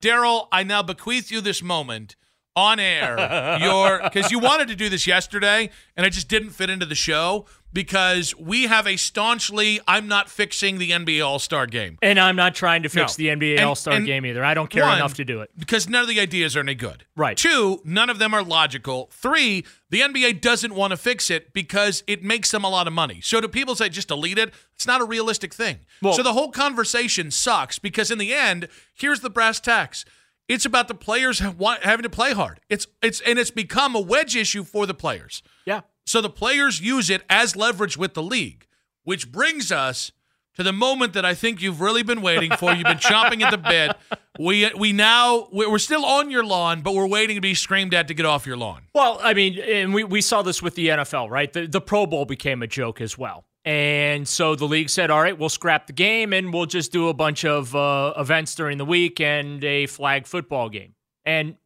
Daryl, I now bequeath you this moment on air. Your because you wanted to do this yesterday, and it just didn't fit into the show because we have a staunchly I'm not fixing the NBA All Star game. And I'm not trying to fix No. the NBA All Star game either. I don't care One, enough to do it. because none of the ideas are any good. Right. Two, none of them are logical. Three, the NBA doesn't want to fix it because it makes them a lot of money. So do people say just delete it? It's not a realistic thing. Well- so the whole conversation sucks because in the end, here's the brass tacks. It's about the players having to play hard. It's it's and it's become a wedge issue for the players. Yeah. So the players use it as leverage with the league, which brings us to the moment that I think you've really been waiting for. You've been chomping at the bit. We we now we're still on your lawn, but we're waiting to be screamed at to get off your lawn. Well, I mean, and we, we saw this with the NFL, right? The, the Pro Bowl became a joke as well. And so the league said, all right, we'll scrap the game and we'll just do a bunch of uh, events during the week and a flag football game. And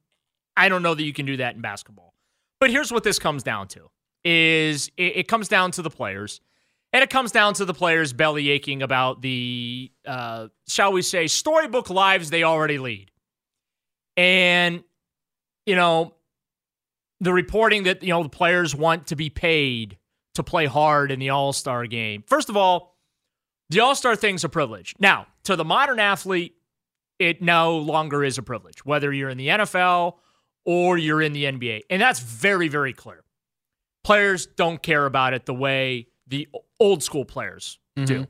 I don't know that you can do that in basketball. But here's what this comes down to is it, it comes down to the players. And it comes down to the players belly aching about the, uh, shall we say, storybook lives they already lead. And, you know, the reporting that you know the players want to be paid to play hard in the All-Star game. First of all, the All-Star thing's a privilege. Now, to the modern athlete, it no longer is a privilege, whether you're in the NFL or you're in the NBA. And that's very, very clear. Players don't care about it the way the old school players do. Mm-hmm.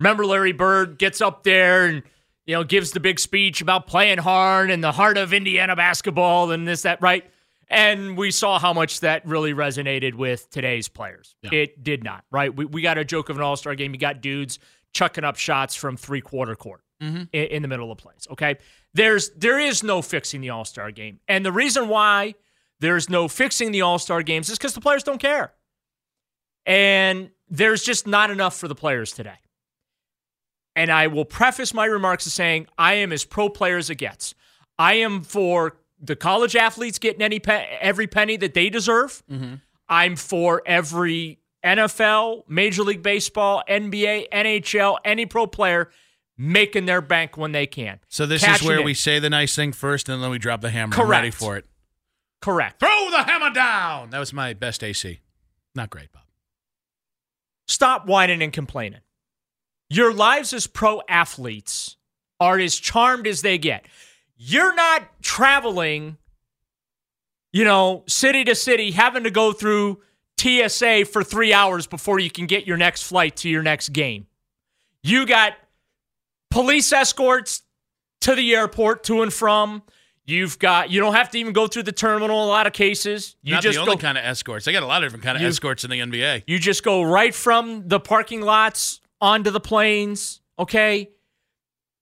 Remember Larry Bird gets up there and you know gives the big speech about playing hard and the heart of Indiana basketball and this that right? And we saw how much that really resonated with today's players. It did not, right? We, we got a joke of an all star game. You got dudes chucking up shots from three quarter court mm-hmm. in, in the middle of plays. Okay. There's there is no fixing the all star game. And the reason why there's no fixing the all star games is because the players don't care. And there's just not enough for the players today. And I will preface my remarks as saying I am as pro player as it gets. I am for the college athletes getting any pe- every penny that they deserve. Mm-hmm. I'm for every NFL, Major League Baseball, NBA, NHL, any pro player making their bank when they can. So this Cashing is where in. we say the nice thing first, and then we drop the hammer. I'm ready Correct. for it. Correct. Throw the hammer down. That was my best AC. Not great, Bob. Stop whining and complaining. Your lives as pro athletes are as charmed as they get. You're not traveling, you know, city to city, having to go through TSA for three hours before you can get your next flight to your next game. You got police escorts to the airport to and from. You've got you don't have to even go through the terminal in a lot of cases. You Not just the only go kind of escorts. They got a lot of different kind of You- escorts in the NBA. you just go right from the parking lots onto the planes, okay?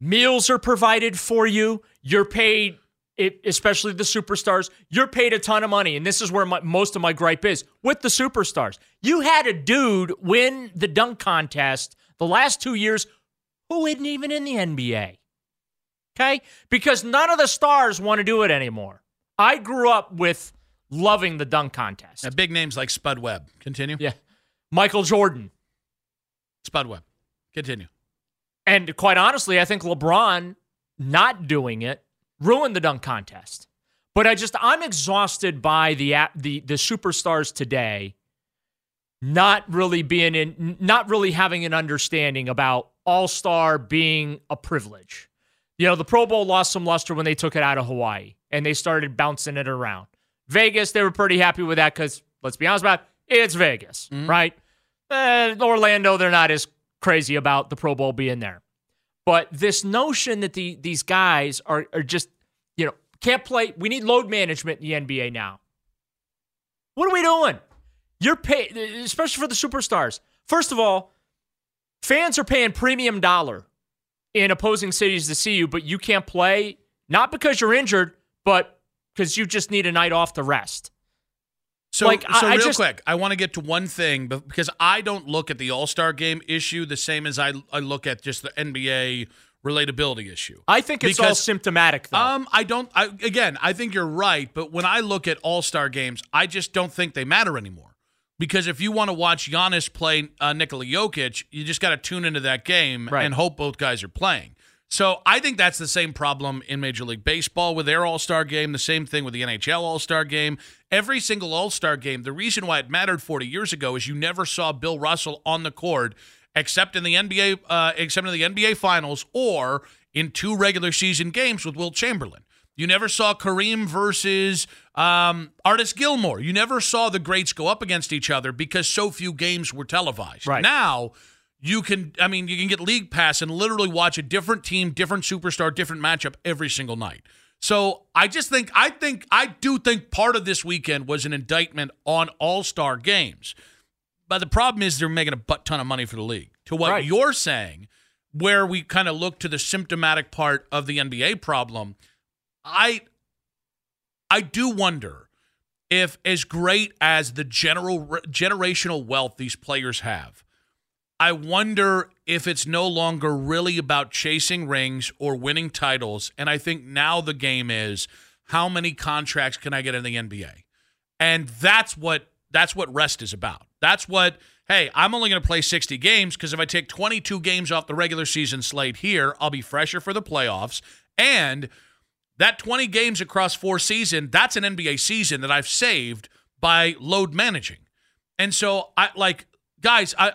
Meals are provided for you. You're paid, it, especially the superstars, you're paid a ton of money. And this is where my, most of my gripe is with the superstars. You had a dude win the dunk contest the last two years who isn't even in the NBA. Okay? Because none of the stars want to do it anymore. I grew up with loving the dunk contest. Now, big names like Spud Webb. Continue. Yeah. Michael Jordan. Spud Webb. Continue. And quite honestly, I think LeBron not doing it ruined the dunk contest. But I just I'm exhausted by the the the superstars today not really being in not really having an understanding about all-star being a privilege. You know, the Pro Bowl lost some luster when they took it out of Hawaii and they started bouncing it around. Vegas, they were pretty happy with that because let's be honest about it, it's Vegas, mm-hmm. right? Uh, Orlando, they're not as crazy about the Pro Bowl being there. But this notion that the these guys are are just, you know, can't play. We need load management in the NBA now. What are we doing? You're paying, especially for the superstars. First of all, fans are paying premium dollar in opposing cities to see you, but you can't play not because you're injured, but because you just need a night off to rest. So, like, so I, real I just, quick, I want to get to one thing because I don't look at the All Star game issue the same as I, I look at just the NBA relatability issue. I think it's because, all symptomatic, though. Um, I don't. I, again, I think you're right, but when I look at All Star games, I just don't think they matter anymore. Because if you want to watch Giannis play uh, Nikola Jokic, you just got to tune into that game right. and hope both guys are playing. So I think that's the same problem in Major League Baseball with their All Star game, the same thing with the NHL All Star game. Every single All Star game, the reason why it mattered 40 years ago is you never saw Bill Russell on the court except in the NBA, uh, except in the NBA Finals or in two regular season games with Wilt Chamberlain. You never saw Kareem versus um, Artis Gilmore. You never saw the greats go up against each other because so few games were televised. Right. Now you can i mean you can get league pass and literally watch a different team different superstar different matchup every single night so i just think i think i do think part of this weekend was an indictment on all-star games but the problem is they're making a butt ton of money for the league to what right. you're saying where we kind of look to the symptomatic part of the nba problem i i do wonder if as great as the general generational wealth these players have I wonder if it's no longer really about chasing rings or winning titles. And I think now the game is how many contracts can I get in the NBA? And that's what that's what rest is about. That's what hey, I'm only going to play 60 games because if I take 22 games off the regular season slate here, I'll be fresher for the playoffs. And that 20 games across four season, that's an NBA season that I've saved by load managing. And so I like guys, I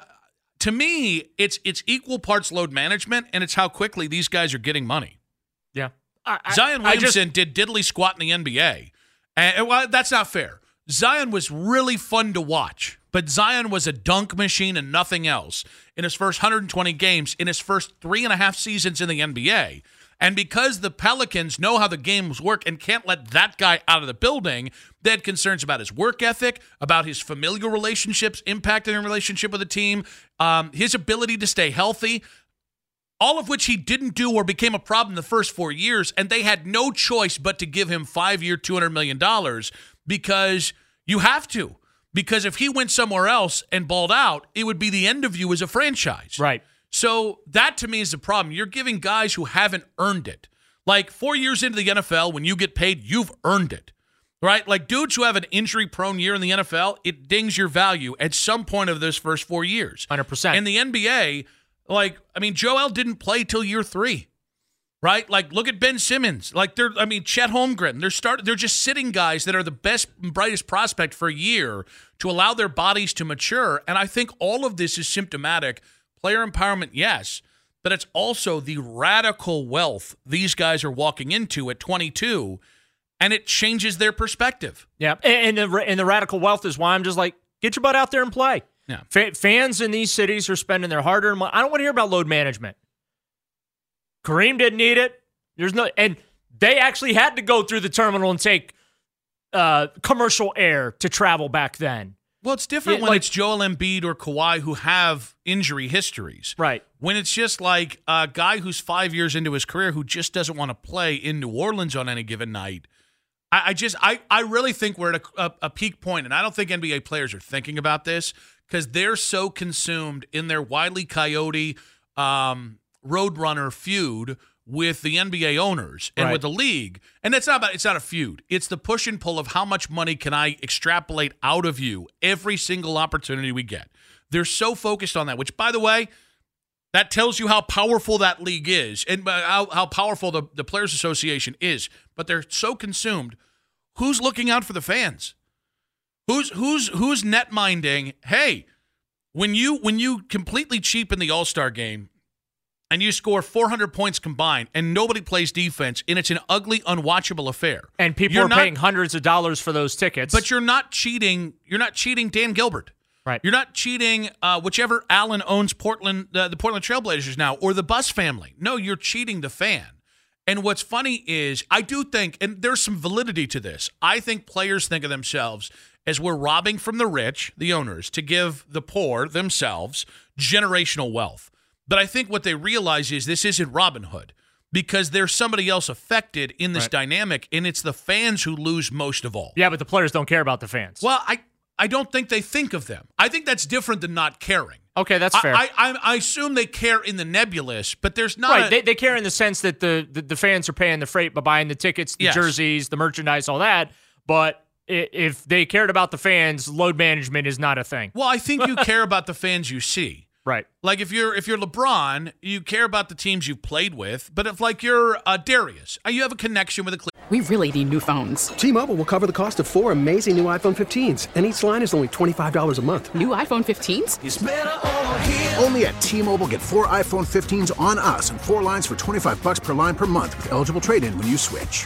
to me, it's it's equal parts load management and it's how quickly these guys are getting money. Yeah. I, Zion Williamson just, did diddly squat in the NBA. And well, that's not fair. Zion was really fun to watch, but Zion was a dunk machine and nothing else in his first 120 games in his first three and a half seasons in the NBA. And because the Pelicans know how the games work and can't let that guy out of the building, they had concerns about his work ethic, about his familial relationships impacting a relationship with the team, um, his ability to stay healthy. All of which he didn't do or became a problem the first four years, and they had no choice but to give him five year, $200 million because you have to. Because if he went somewhere else and balled out, it would be the end of you as a franchise. Right. So that to me is the problem. You're giving guys who haven't earned it. Like four years into the NFL, when you get paid, you've earned it. Right? Like dudes who have an injury prone year in the NFL, it dings your value at some point of those first four years. 100%. In the NBA, like, I mean, Joel didn't play till year three. Right? Like, look at Ben Simmons. Like, they're, I mean, Chet Holmgren. They're start, they're just sitting guys that are the best, brightest prospect for a year to allow their bodies to mature. And I think all of this is symptomatic Player empowerment, yes, but it's also the radical wealth these guys are walking into at 22, and it changes their perspective. Yeah, and the, and the radical wealth is why I'm just like, get your butt out there and play. Yeah. F- fans in these cities are spending their hard-earned money. I don't want to hear about load management. Kareem didn't need it. There's no, and they actually had to go through the terminal and take uh, commercial air to travel back then. Well, it's different yeah, when like, it's Joel Embiid or Kawhi who have injury histories. Right. When it's just like a guy who's five years into his career who just doesn't want to play in New Orleans on any given night. I, I just, I, I really think we're at a, a, a peak point, and I don't think NBA players are thinking about this because they're so consumed in their Wiley Coyote um, Roadrunner feud with the NBA owners and Right. with the league. And it's not about it's not a feud. It's the push and pull of how much money can I extrapolate out of you every single opportunity we get. They're so focused on that, which by the way, that tells you how powerful that league is and uh, how, how powerful the, the Players Association is. But they're so consumed. Who's looking out for the fans? Who's who's who's net minding? Hey, when you when you completely cheapen the All Star game and you score 400 points combined and nobody plays defense and it's an ugly, unwatchable affair. And people You're are not- paying hundreds of dollars for those tickets. but you're not cheating. You're not cheating Dan Gilbert. Right. You're not cheating uh, whichever Allen owns Portland, uh, the Portland Trailblazers now, or the Buss family. No, you're cheating the fan. And what's funny is, I do think, and there's some validity to this. I think players think of themselves as we're robbing from the rich, the owners, to give the poor themselves generational wealth. But I think what they realize is this isn't Robin Hood because there's somebody else affected in this Right. dynamic, and it's the fans who lose most of all. yeah, but the players don't care about the fans. Well, I I don't think they think of them. I think that's different than not caring. okay, that's fair. I, I, I assume they care in the nebulous, but there's not. right, a- they, they care in the sense that the, the the fans are paying the freight by buying the tickets, the Yes. jerseys, the merchandise, all that. But if they cared about the fans, load management is not a thing. well, I think you care about the fans you see. Right. Like if you're if you're LeBron, you care about the teams you've played with. But if like you're uh, Darius, uh, you have a connection with the. Cle- We really need new phones. T-Mobile will cover the cost of four amazing new iPhone 15s, and each line is only $25 a month. New iPhone 15s? Only at T-Mobile get four iPhone 15s on us and four lines for 25 bucks per line per month with eligible trade-in when you switch.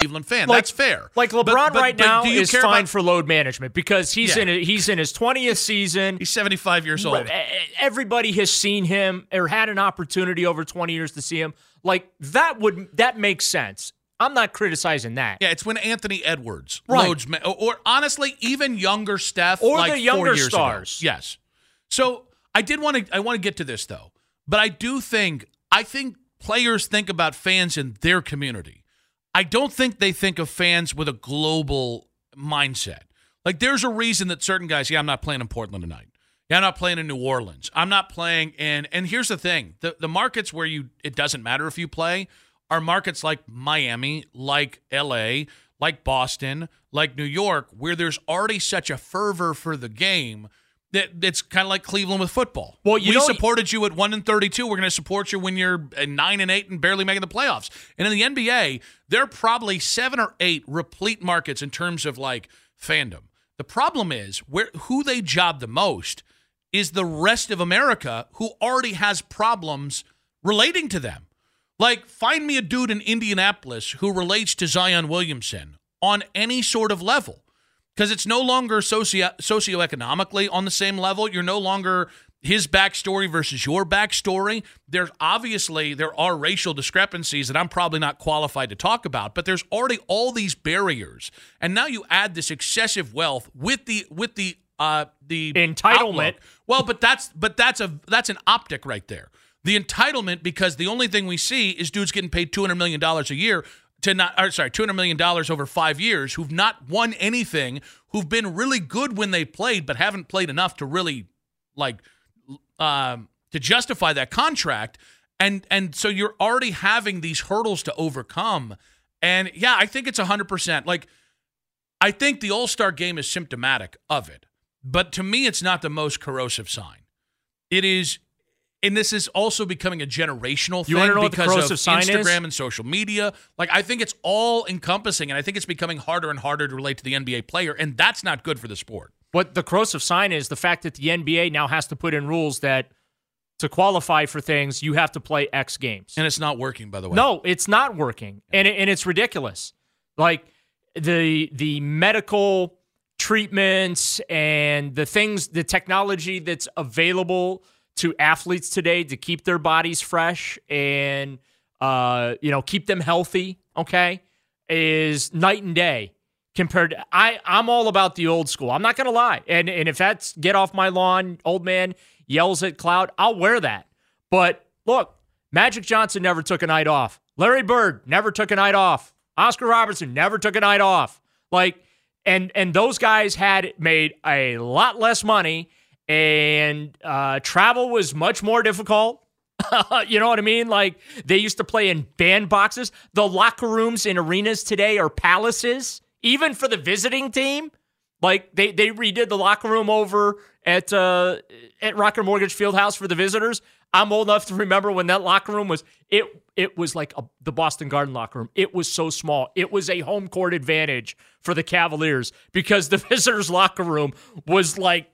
Cleveland fan. Like- That's fair. Like LeBron But- but- right but now is care fine about- for load management because he's Yeah. in a, he's in his 20th season. He's 75 years old. Everybody has seen him or had an opportunity over 20 years to see him. Like that would that makes sense. I'm not criticizing that. Yeah, it's when Anthony Edwards Right. loads, ma- or, or honestly, even younger Steph, Or like the four younger years ago. stars. Yes. So I did want to. I want to get to this though, but I do think I think players think about fans in their community. I don't think they think of fans with a global mindset. Like there's a reason that certain guys, yeah, I'm not playing in Portland tonight. Yeah, I'm not playing in New Orleans. I'm not playing in and here's the thing. The the markets where you it doesn't matter if you play are markets like Miami, like LA, like Boston, like New York, where there's already such a fervor for the game it's kind of like Cleveland with football. Well, you we know- supported you at one and thirty-two. We're going to support you when you're nine and eight and barely making the playoffs. And in the NBA, there are probably seven or eight replete markets in terms of like fandom. The problem is where who they job the most is the rest of America who already has problems relating to them. Like, find me a dude in Indianapolis who relates to Zion Williamson on any sort of level. Because it's no longer socio socioeconomically on the same level. You're no longer his backstory versus your backstory, there's obviously there are racial discrepancies that I'm probably not qualified to talk about, but there's already all these barriers. And now you add this excessive wealth with the with the uh the Entitlement. outlook. Well, but that's but that's a that's an optic right there. The entitlement because the only thing we see is dudes getting paid 200 million dollars a year to not or sorry, 200 million dollars over 5 years who've not won anything, who've been really good when they played but haven't played enough to really like um, to justify that contract, and and so you're already having these hurdles to overcome. And yeah, I think it's hundred percent. Like, I think the All Star game is symptomatic of it, but to me, it's not the most corrosive sign. It is. And this is also becoming a generational thing wanna know because of sign is? Instagram and social media. Like I think it's all encompassing, and I think it's becoming harder and harder to relate to the NBA player, and that's not good for the sport. What the corrosive sign is the fact that the NBA now has to put in rules that to qualify for things, you have to play X games. And it's not working, by the way. No, it's not working, and it, and it's ridiculous. Like the the medical treatments and the things, the technology that's available to athletes today to keep their bodies fresh and uh, you know keep them healthy. Okay, is night and day compared to I I'm all about the old school. I'm not to lie. And and if that's get off my lawn, old man yells at cloud, I'll wear that. But look, Magic Johnson never took a night off. Larry Bird never took a night off. Oscar Robertson never took a night off. Like and and those guys had made a lot less money and uh, travel was much more difficult. you know what I mean? Like they used to play in bandboxes. The locker rooms in arenas today are palaces, even for the visiting team. Like they they redid the locker room over at uh, at Rocket Mortgage Fieldhouse for the visitors. I'm old enough to remember when that locker room was it it was like a, the Boston Garden locker room. It was so small. It was a home court advantage for the Cavaliers because the visitors locker room was like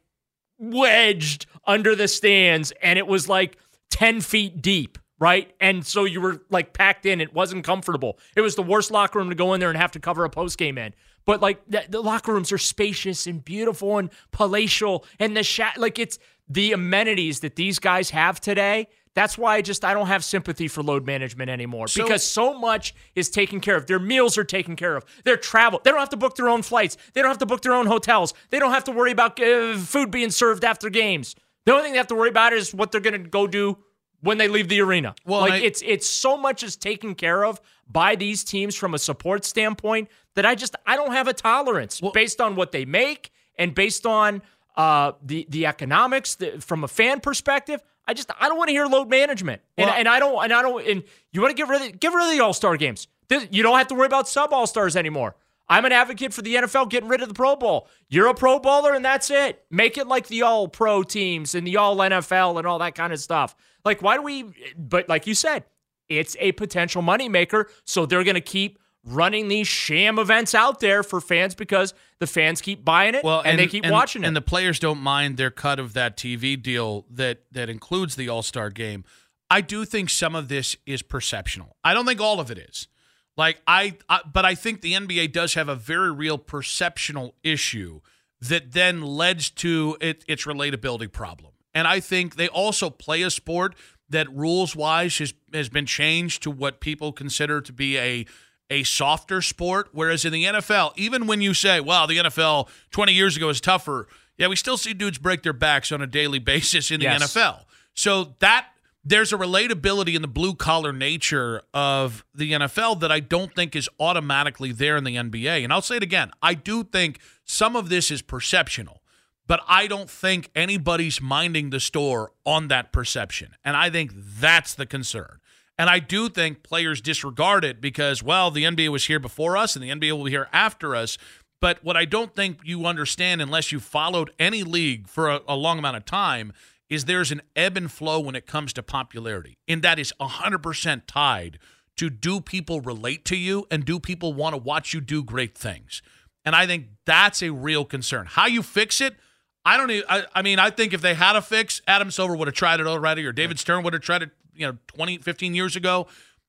wedged under the stands and it was like 10 feet deep, right? And so you were like packed in. It wasn't comfortable. It was the worst locker room to go in there and have to cover a post game in. But like the, the locker rooms are spacious and beautiful and palatial and the like it's the amenities that these guys have today. That's why I just I don't have sympathy for load management anymore So- because so much is taken care of. Their meals are taken care of. Their travel, they don't have to book their own flights. They don't have to book their own hotels. They don't have to worry about uh, food being served after games. The only thing they have to worry about is what they're going to go do when they leave the arena. Well, like I- it's it's so much is taken care of by these teams from a support standpoint that I just I don't have a tolerance based on what they make and based on uh, the the economics the, from a fan perspective. I just I don't want to hear load management, and, Well- and I don't and I don't and you want to get rid of get rid of the All Star games. This- You don't have to worry about sub All Stars anymore. I'm an advocate for the NFL getting rid of the Pro Bowl. You're a Pro Bowler, and that's it. Make it like the All Pro teams and the All NFL and all that kind of stuff. Like, why do we? But like you said, it's a potential moneymaker. So they're going to keep running these sham events out there for fans because the fans keep buying it well, and, they keep watching it. And the players don't mind their cut of that TV deal that that includes the All Star game. I do think some of this is perceptional. I don't think all of it is. Like I, I but I think the NBA does have a very real perceptional issue that then leads to it, its relatability problem. And I think they also play a sport that rules wise has, has been changed to what people consider to be a a softer sport. Whereas in the NFL, even when you say, well, the NFL 20 years ago was tougher, yeah, we still see dudes break their backs on a daily basis in the Yes. NFL. So that there's a relatability in the blue collar nature of the NFL that I don't think is automatically there in the NBA. And I'll say it again I do think some of this is perceptional, but I don't think anybody's minding the store on that perception. And I think that's the concern. And I do think players disregard it because, well, the NBA was here before us and the NBA will be here after us. But what I don't think you understand, unless you followed any league for a, a long amount of time, is there's an ebb and flow when it comes to popularity. And that is 100% tied to do people relate to you and do people want to watch you do great things. And I think that's a real concern. How you fix it, I don't. Even, I, I mean, I think if they had a fix, Adam Silver would have tried it already, or David Stern would have tried it. You know, 20, 15 years ago.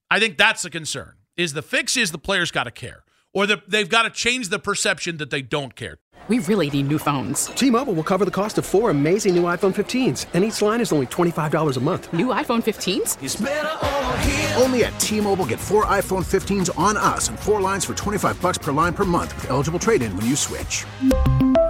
I think that's the concern. Is the fix is the players got to care. or the, they've got to change the perception that they don't care. We really need new phones. T-Mobile will cover the cost of four amazing new iPhone 15s, and each line is only $25 a month. New iPhone 15s? Only at T-Mobile get four iPhone 15s on us and four lines for 25 bucks per line per month with eligible trade-in when you switch.